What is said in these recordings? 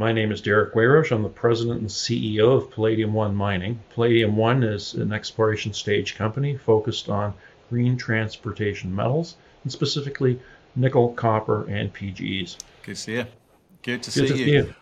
My name is Derrick Weyrauch. I'm the president and CEO of Palladium One Mining. Palladium One is an exploration stage company focused on green transportation metals, and specifically nickel, copper, and PGEs. Good to see you. Good to Good see to you. see you.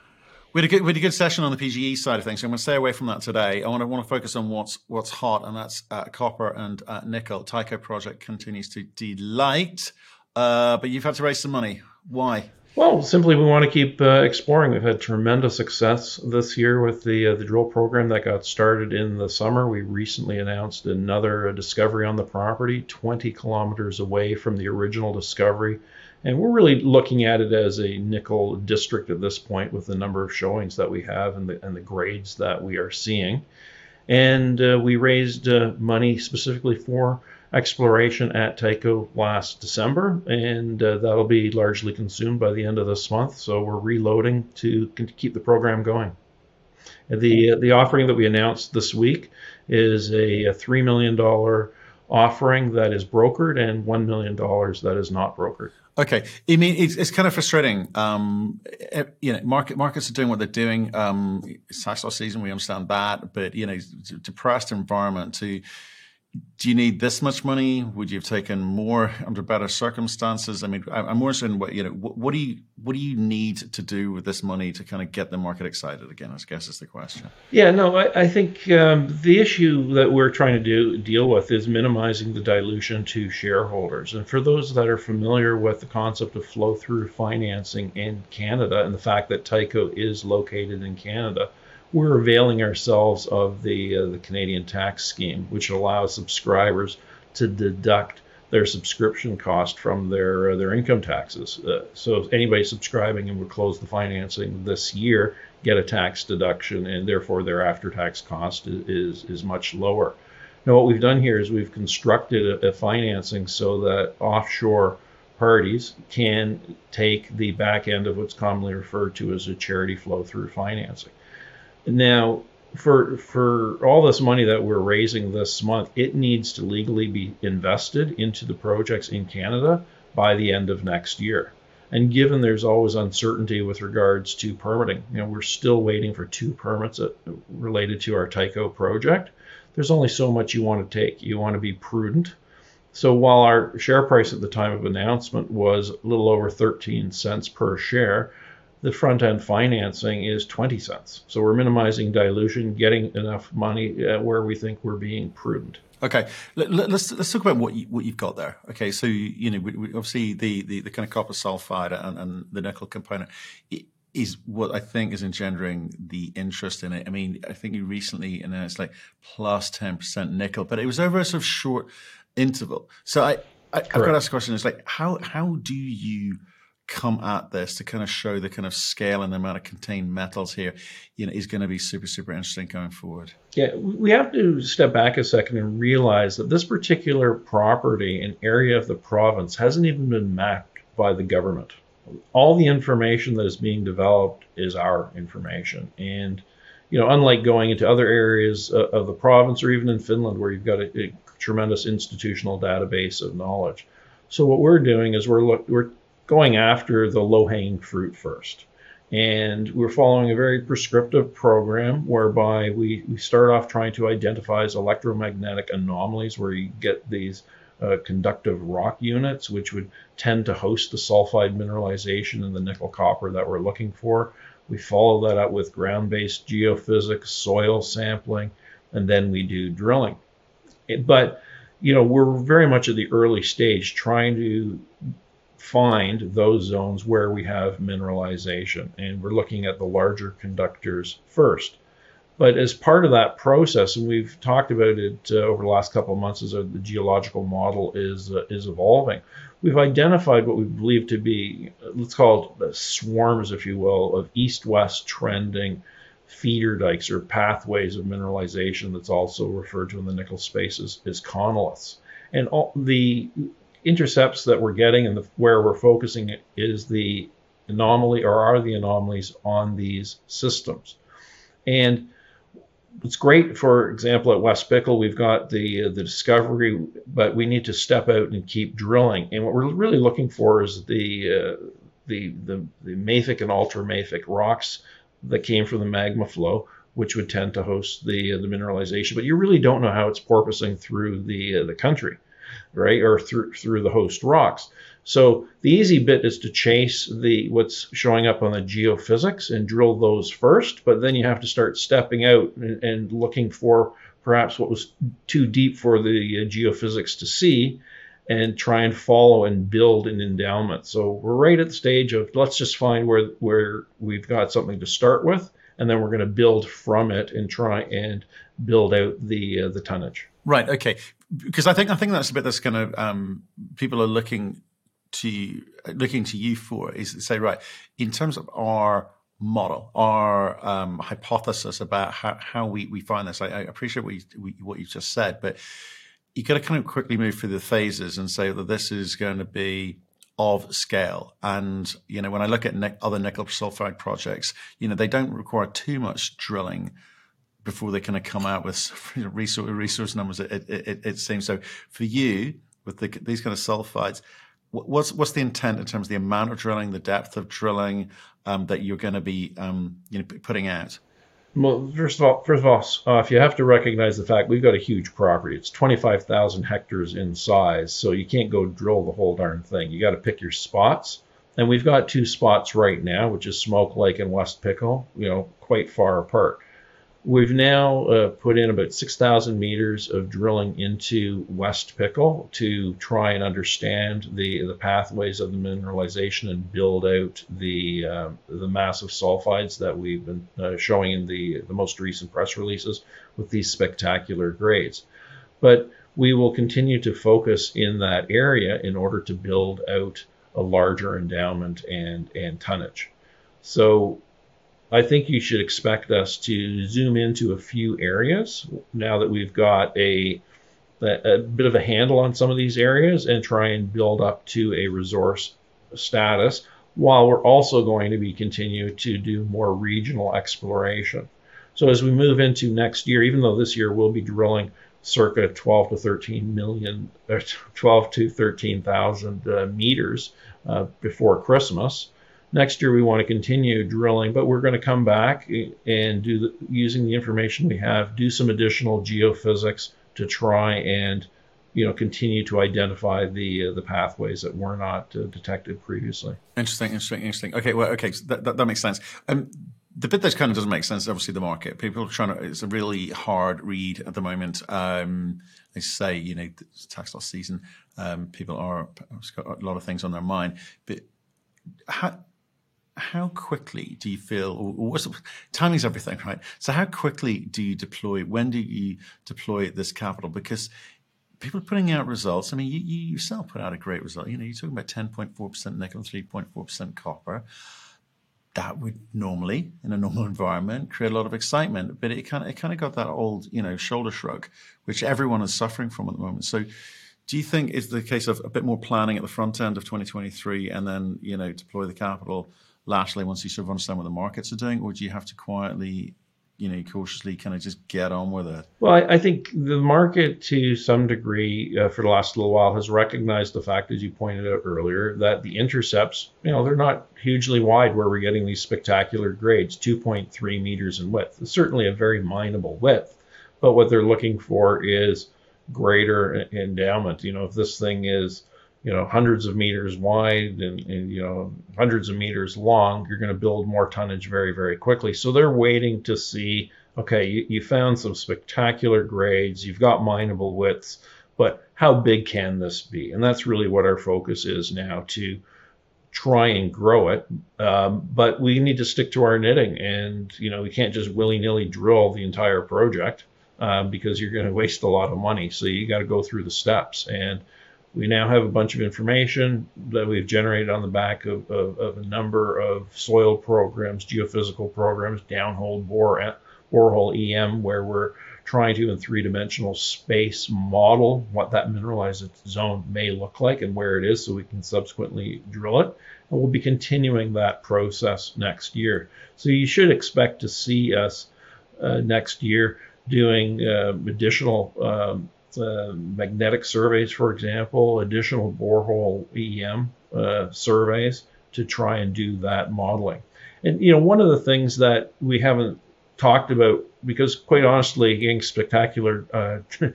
We had, a good, we had a good session on the PGE side of things. So I'm going to stay away from that today. I want to want to focus on what's what's hot, and that's uh, copper and uh, nickel. Tyko project continues to delight, uh, but you've had to raise some money. Why? Well, simply we want to keep uh, exploring. We've had tremendous success this year with the uh, the drill program that got started in the summer. We recently announced another uh, discovery on the property, 20 kilometers away from the original discovery. And we're really looking at it as a nickel district at this point with the number of showings that we have and the, and the grades that we are seeing. And uh, we raised uh, money specifically for exploration at Tyko last December, and uh, that'll be largely consumed by the end of this month. So we're reloading to keep the program going. The the offering that we announced this week is a, a three million dollar offering that is brokered and one million dollars that is not brokered. Okay, I mean it's, it's kind of frustrating. Um, you know, market markets are doing what they're doing. Um, it's tax loss season, we understand that, but you know, depressed environment to do you need this much money? Would you have taken more under better circumstances? I mean, I'm more interested in what you know. What, what, do you what do you need to do with this money to kind of get the market excited again? I guess is the question. Yeah, no, I, I think um, the issue that we're trying to do deal with is minimizing the dilution to shareholders. And for those that are familiar with the concept of flow through financing in Canada and the fact that Tyko is located in Canada we're availing ourselves of the uh, the Canadian tax scheme, which allows subscribers to deduct their subscription cost from their uh, their income taxes. Uh, so anybody subscribing and would close the financing this year get a tax deduction, and therefore their after tax cost is, is, is much lower. Now what we've done here is we've constructed a, a financing so that offshore parties can take the back end of what's commonly referred to as a charity flow through financing. Now, for for all this money that we're raising this month, it needs to legally be invested into the projects in Canada by the end of next year. And given there's always uncertainty with regards to permitting, you know, we're still waiting for two permits uh, related to our Tyko project. There's only so much you want to take. You want to be prudent. So while our share price at the time of announcement was a little over 13 cents per share, the front end financing is 20 cents. So we're minimizing dilution, getting enough money uh, where we think we're being prudent. Okay, Let, us let's, let's talk about what you, what you've got there. Okay, so you know, we, we, obviously the, the, the kind of copper sulfide and, and the nickel component is what I think is engendering the interest in it. I mean, I think you recently announced like plus ten percent nickel, but it was over a sort of short interval. So I, I have got to ask a question: It's like how how do you come at this to kind of show the kind of scale and the amount of contained metals here, you know, is going to be super, super interesting going forward. Yeah, we have to step back a second and realize that this particular property and area of the province hasn't even been mapped by the government. All the information that is being developed is our information. And, you know, unlike going into other areas uh, of the province or even in Finland where you've got a, a tremendous institutional database of knowledge. So what we're doing is we're look, we're going after the low hanging fruit first. And we're following a very prescriptive program whereby we, we start off trying to identify electromagnetic anomalies where you get these uh, conductive rock units, which would tend to host the sulfide mineralization and the nickel copper that we're looking for. We follow that up with ground based geophysics, soil sampling, and then we do drilling. But you know, we're very much at the early stage trying to find those zones where we have mineralization. And we're looking at the larger conductors first. But as part of that process, and we've talked about it uh, over the last couple of months as the geological model is uh, is evolving, we've identified what we believe to be, let's call it swarms, if you will, of east-west trending feeder dikes or pathways of mineralization that's also referred to in the nickel space as, as chonoliths. And all, the intercepts that we're getting and the, where we're focusing is the anomaly or are the anomalies on these systems. And it's great, for example, at West Pickle, we've got the uh, the discovery, but we need to step out and keep drilling. And what we're really looking for is the uh, the, the the mafic and ultramafic rocks that came from the magma flow, which would tend to host the uh, the mineralization. But you really don't know how it's porpoising through the uh, the country, right, or through through the host rocks. So the easy bit is to chase the what's showing up on the geophysics and drill those first, but then you have to start stepping out and, and looking for perhaps what was too deep for the uh, geophysics to see and try and follow and build an endowment. So we're right at the stage of let's just find where where we've got something to start with, and then we're going to build from it and try and build out the uh, the tonnage. Right. Okay. Because I think I think that's a bit that's kind of um, people are looking to looking to you for is to say right in terms of our model, our um, hypothesis about how, how we, we find this. I, I appreciate what you, what you just said, but you got to kind of quickly move through the phases and say that this is going to be of scale. And, you know, when I look at ne- other nickel sulfide projects, you know, they don't require too much drilling before they kind of come out with resource, resource numbers, it, it, it, seems. So for you, with the, these kind of sulfides, what's what's the intent in terms of the amount of drilling, the depth of drilling um, that you're going to be um, you know, putting out? Well, first of all, first of all, uh, if you have to recognize the fact we've got a huge property, it's 25,000 hectares in size, so you can't go drill the whole darn thing. You got to pick your spots, and we've got two spots right now, which is Smoke Lake and West Pickle, you know, quite far apart. We've now uh, put in about 6,000 meters of drilling into West Pickle to try and understand the, the pathways of the mineralization and build out the, uh, the massive sulfides that we've been uh, showing in the, the most recent press releases with these spectacular grades. But we will continue to focus in that area in order to build out a larger endowment and, and tonnage. So I think you should expect us to zoom into a few areas now that we've got a, a, a bit of a handle on some of these areas and try and build up to a resource status while we're also going to be continue to do more regional exploration. So as we move into next year, even though this year we'll be drilling circa 12 to 13 million, or 12 to 13,000 uh, meters uh, before Christmas, Next year, we want to continue drilling, but we're going to come back and do the, using the information we have, do some additional geophysics to try and you know continue to identify the uh, the pathways that were not uh, detected previously. Interesting, interesting, interesting. Okay, well, okay, so that, that, that makes sense. Um, the bit that kind of doesn't make sense is obviously the market. People are trying to. It's a really hard read at the moment. Um, they say you know tax loss season. Um, people are got a lot of things on their mind, but how, how quickly do you feel, or what's the, timing's everything, right? So how quickly do you deploy, when do you deploy this capital? Because people are putting out results. I mean, you, you yourself put out a great result. You know, you're talking about 10.4% nickel, 3.4% copper. That would normally, in a normal environment, create a lot of excitement. But it kind of, it kind of got that old, you know, shoulder shrug, which everyone is suffering from at the moment. So do you think it's the case of a bit more planning at the front end of 2023 and then, you know, deploy the capital – laterally once you sort of understand what the markets are doing, or do you have to quietly, you know, cautiously kind of just get on with it? Well, I, I think the market, to some degree, uh, for the last little while, has recognized the fact, as you pointed out earlier, that the intercepts, you know, they're not hugely wide where we're getting these spectacular grades, 2.3 meters in width. It's certainly a very mineable width, but what they're looking for is greater endowment. You know, if this thing is you know hundreds of meters wide and, and you know hundreds of meters long you're going to build more tonnage very very quickly. So they're waiting to see okay you, you found some spectacular grades you've got mineable widths but how big can this be? And that's really what our focus is now to try and grow it. Um, but we need to stick to our knitting and you know we can't just willy-nilly drill the entire project uh, because you're going to waste a lot of money. So you got to go through the steps. And we now have a bunch of information that we've generated on the back of, of, of a number of soil programs, geophysical programs, downhole bore, borehole EM, where we're trying to, in three dimensional space, model what that mineralized zone may look like and where it is so we can subsequently drill it. And we'll be continuing that process next year. So you should expect to see us uh, next year doing uh, additional um, uh, magnetic surveys, for example, additional borehole EM uh, surveys to try and do that modeling. And you know, one of the things that we haven't talked about, because quite honestly, getting spectacular uh,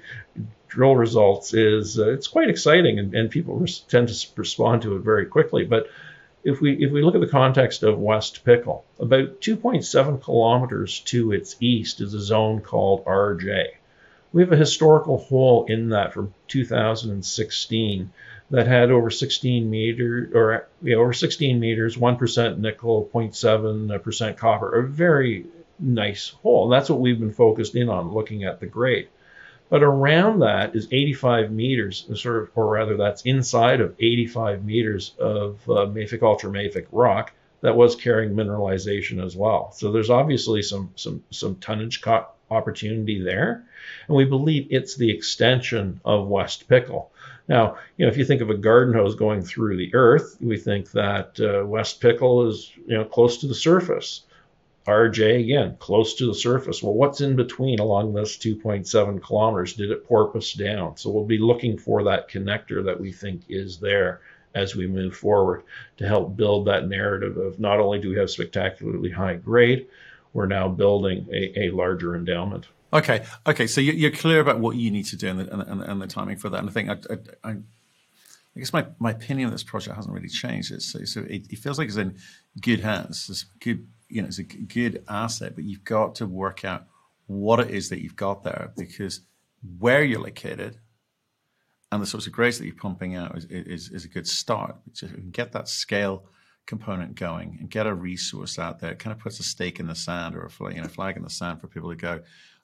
drill results is uh, it's quite exciting, and, and people tend to respond to it very quickly. But if we if we look at the context of West Pickle, about 2.7 kilometers to its east is a zone called RJ. We have a historical hole in that from 2016 that had over 16 meters or over 16 meters, 1% nickel, 0.7% copper, a very nice hole. That's what we've been focused in on, looking at the grade. But around that is 85 meters, sort of, or rather, that's inside of 85 meters of uh, mafic ultramafic rock that was carrying mineralization as well. So there's obviously some some some tonnage opportunity there, and we believe it's the extension of West Pickle. Now, you know, if you think of a garden hose going through the earth, we think that uh, West Pickle is you know close to the surface. RJ again, close to the surface. Well, what's in between along this 2.7 kilometers? Did it porpoise down? So we'll be looking for that connector that we think is there as we move forward to help build that narrative of not only do we have spectacularly high grade, we're now building a, a larger endowment. Okay, okay. So you're clear about what you need to do and the, and, and the timing for that. And I think I, I, I guess my, my opinion of this project hasn't really changed. It's, so, so it, it, feels like it's in good hands. It's good you know, it's a good asset, but you've got to work out what it is that you've got there because where you're located and the sorts of grades that you're pumping out is, is, is a good start. Just get that scale component going and get a resource out there. It kind of puts a stake in the sand or a flag, you know, flag in the sand for people to go,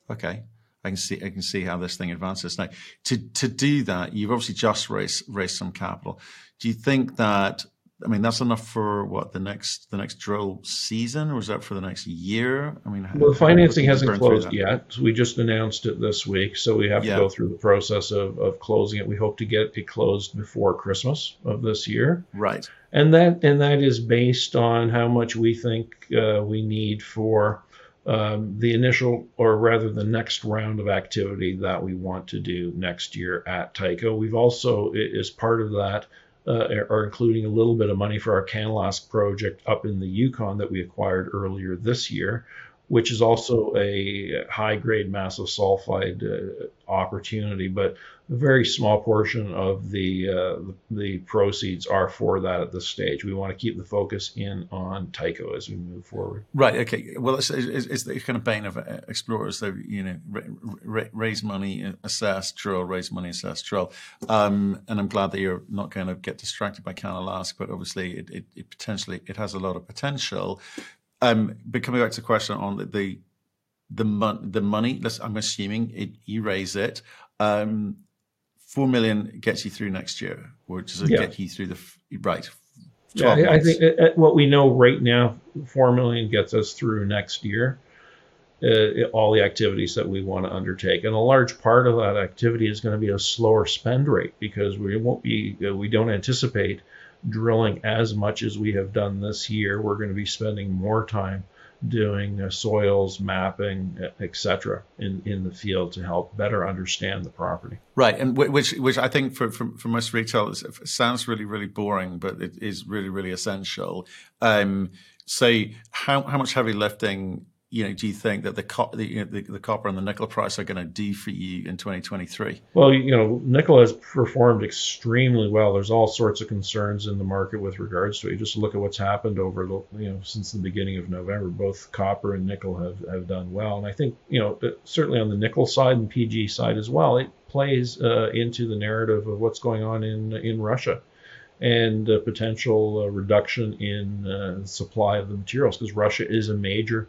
okay, I can see I can see how this thing advances. Now, to to do that, you've obviously just raised raised some capital. Do you think that I mean, that's enough for what the next the next drill season, or is that for the next year? I mean, well, the financing hasn't closed yet. We just announced it this week, so we have yeah. to go through the process of, of closing it. We hope to get it closed before Christmas of this year. Right. And that and that is based on how much we think uh, we need for um, the initial, or rather the next round of activity that we want to do next year at Tyko. We've also, as part of that, uh, are including a little bit of money for our Canalask project up in the Yukon that we acquired earlier this year, which is also a high grade massive sulfide uh, opportunity, but a very small portion of the, uh, the proceeds are for that at this stage. We want to keep the focus in on Tyko as we move forward. Right. Okay. Well, it's, it's, it's the kind of bane of explorers. They you know raise money, assess, drill, raise money, assess, drill. Um, and I'm glad that you're not going to get distracted by Canalask, but obviously it, it, it potentially it has a lot of potential. Um, but coming back to the question on the the the, mon- the money, I'm assuming it, you raise it. Um, four million gets you through next year, or does it yeah. get you through the right? Yeah, months? I think uh, uh, what we know right now, four million gets us through next year. Uh, all the activities that we want to undertake, and a large part of that activity is going to be a slower spend rate because we won't be, uh, we don't anticipate drilling as much as we have done this year. We're going to be spending more time doing soils mapping, etc., in in the field to help better understand the property. Right, and which which I think for for, for most retailers sounds really really boring, but it is really really essential. Um, so how how much heavy lifting you know, do you think that the, co- the, you know, the, the, copper and the nickel price are going to do for you in 2023? Well, you know, nickel has performed extremely well. There's all sorts of concerns in the market with regards to it. You just look at what's happened over the, you know, since the beginning of November. Both copper and nickel have, have done well. And I think, you know, certainly on the nickel side and PG side as well, it plays uh, into the narrative of what's going on in in Russia and a potential uh, reduction in uh, supply of the materials because Russia is a major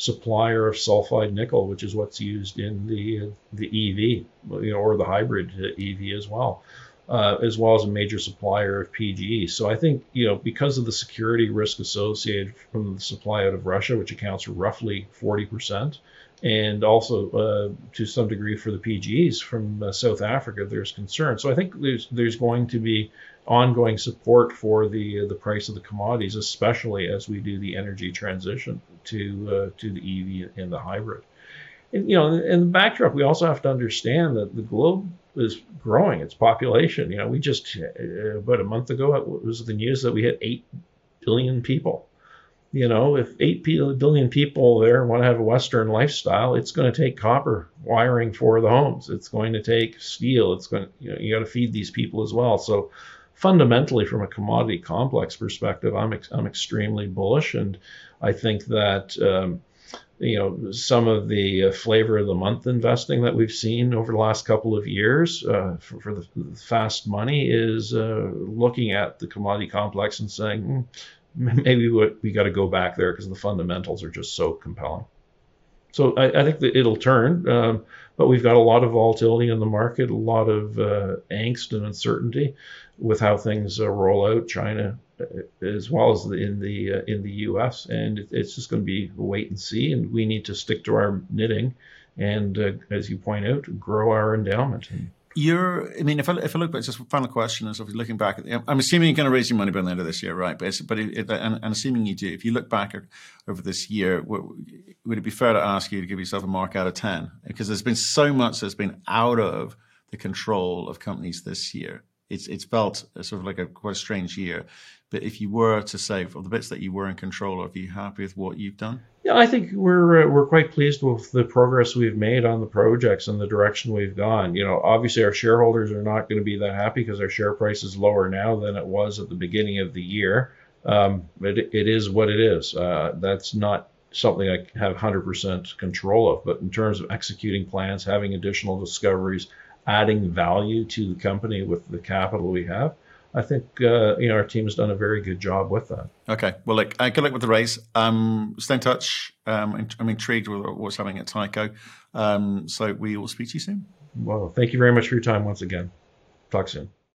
supplier of sulfide nickel, which is what's used in the the EV you know, or the hybrid EV as well, uh, as well as a major supplier of PGE. So I think you know because of the security risk associated from the supply out of Russia, which accounts for roughly 40 percent, and also uh, to some degree for the PGEs from uh, South Africa, there's concern. So I think there's there's going to be ongoing support for the uh, the price of the commodities, especially as we do the energy transition to uh, to the EV and the hybrid. And you know, in the backdrop, we also have to understand that the globe is growing its population. You know, we just uh, about a month ago it was the news that we hit eight billion people you know, if 8 billion people there want to have a Western lifestyle, it's going to take copper wiring for the homes. It's going to take steel. It's going to, you know, you got to feed these people as well. So fundamentally, from a commodity complex perspective, I'm, ex- I'm extremely bullish. And I think that, um, you know, some of the uh, flavor of the month investing that we've seen over the last couple of years uh, for, for, the fast money is uh, looking at the commodity complex and saying, hmm, maybe we, we got to go back there because the fundamentals are just so compelling. So I, I think that it'll turn, um, but we've got a lot of volatility in the market, a lot of uh, angst and uncertainty with how things uh, roll out, China uh, as well as in the uh, in the U.S. And it, it's just going to be wait and see, and we need to stick to our knitting, and uh, as you point out, grow our endowment. You're, I mean, if I, if I look back, just final question is, if you're looking back, the, I'm assuming you're going to raise your money by the end of this year, right? But, but it, and, and, assuming you do, if you look back over this year, would it be fair to ask you to give yourself a mark out of 10? Because there's been so much that's been out of the control of companies this year. It's, it's felt sort of like a quite a strange year. But if you were to say, for the bits that you were in control of, are you happy with what you've done? Yeah, I think we're uh, we're quite pleased with the progress we've made on the projects and the direction we've gone. You know, obviously our shareholders are not going to be that happy because our share price is lower now than it was at the beginning of the year. Um, but it, it is what it is. Uh, that's not something I have 100% control of. But in terms of executing plans, having additional discoveries, adding value to the company with the capital we have, I think uh, you know our team has done a very good job with that. Okay, well, look, uh, good luck with the race. Um, stay in touch. Um, I'm intrigued with what's happening at Tyko. Um, so we will speak to you soon. Well, thank you very much for your time once again. Talk soon.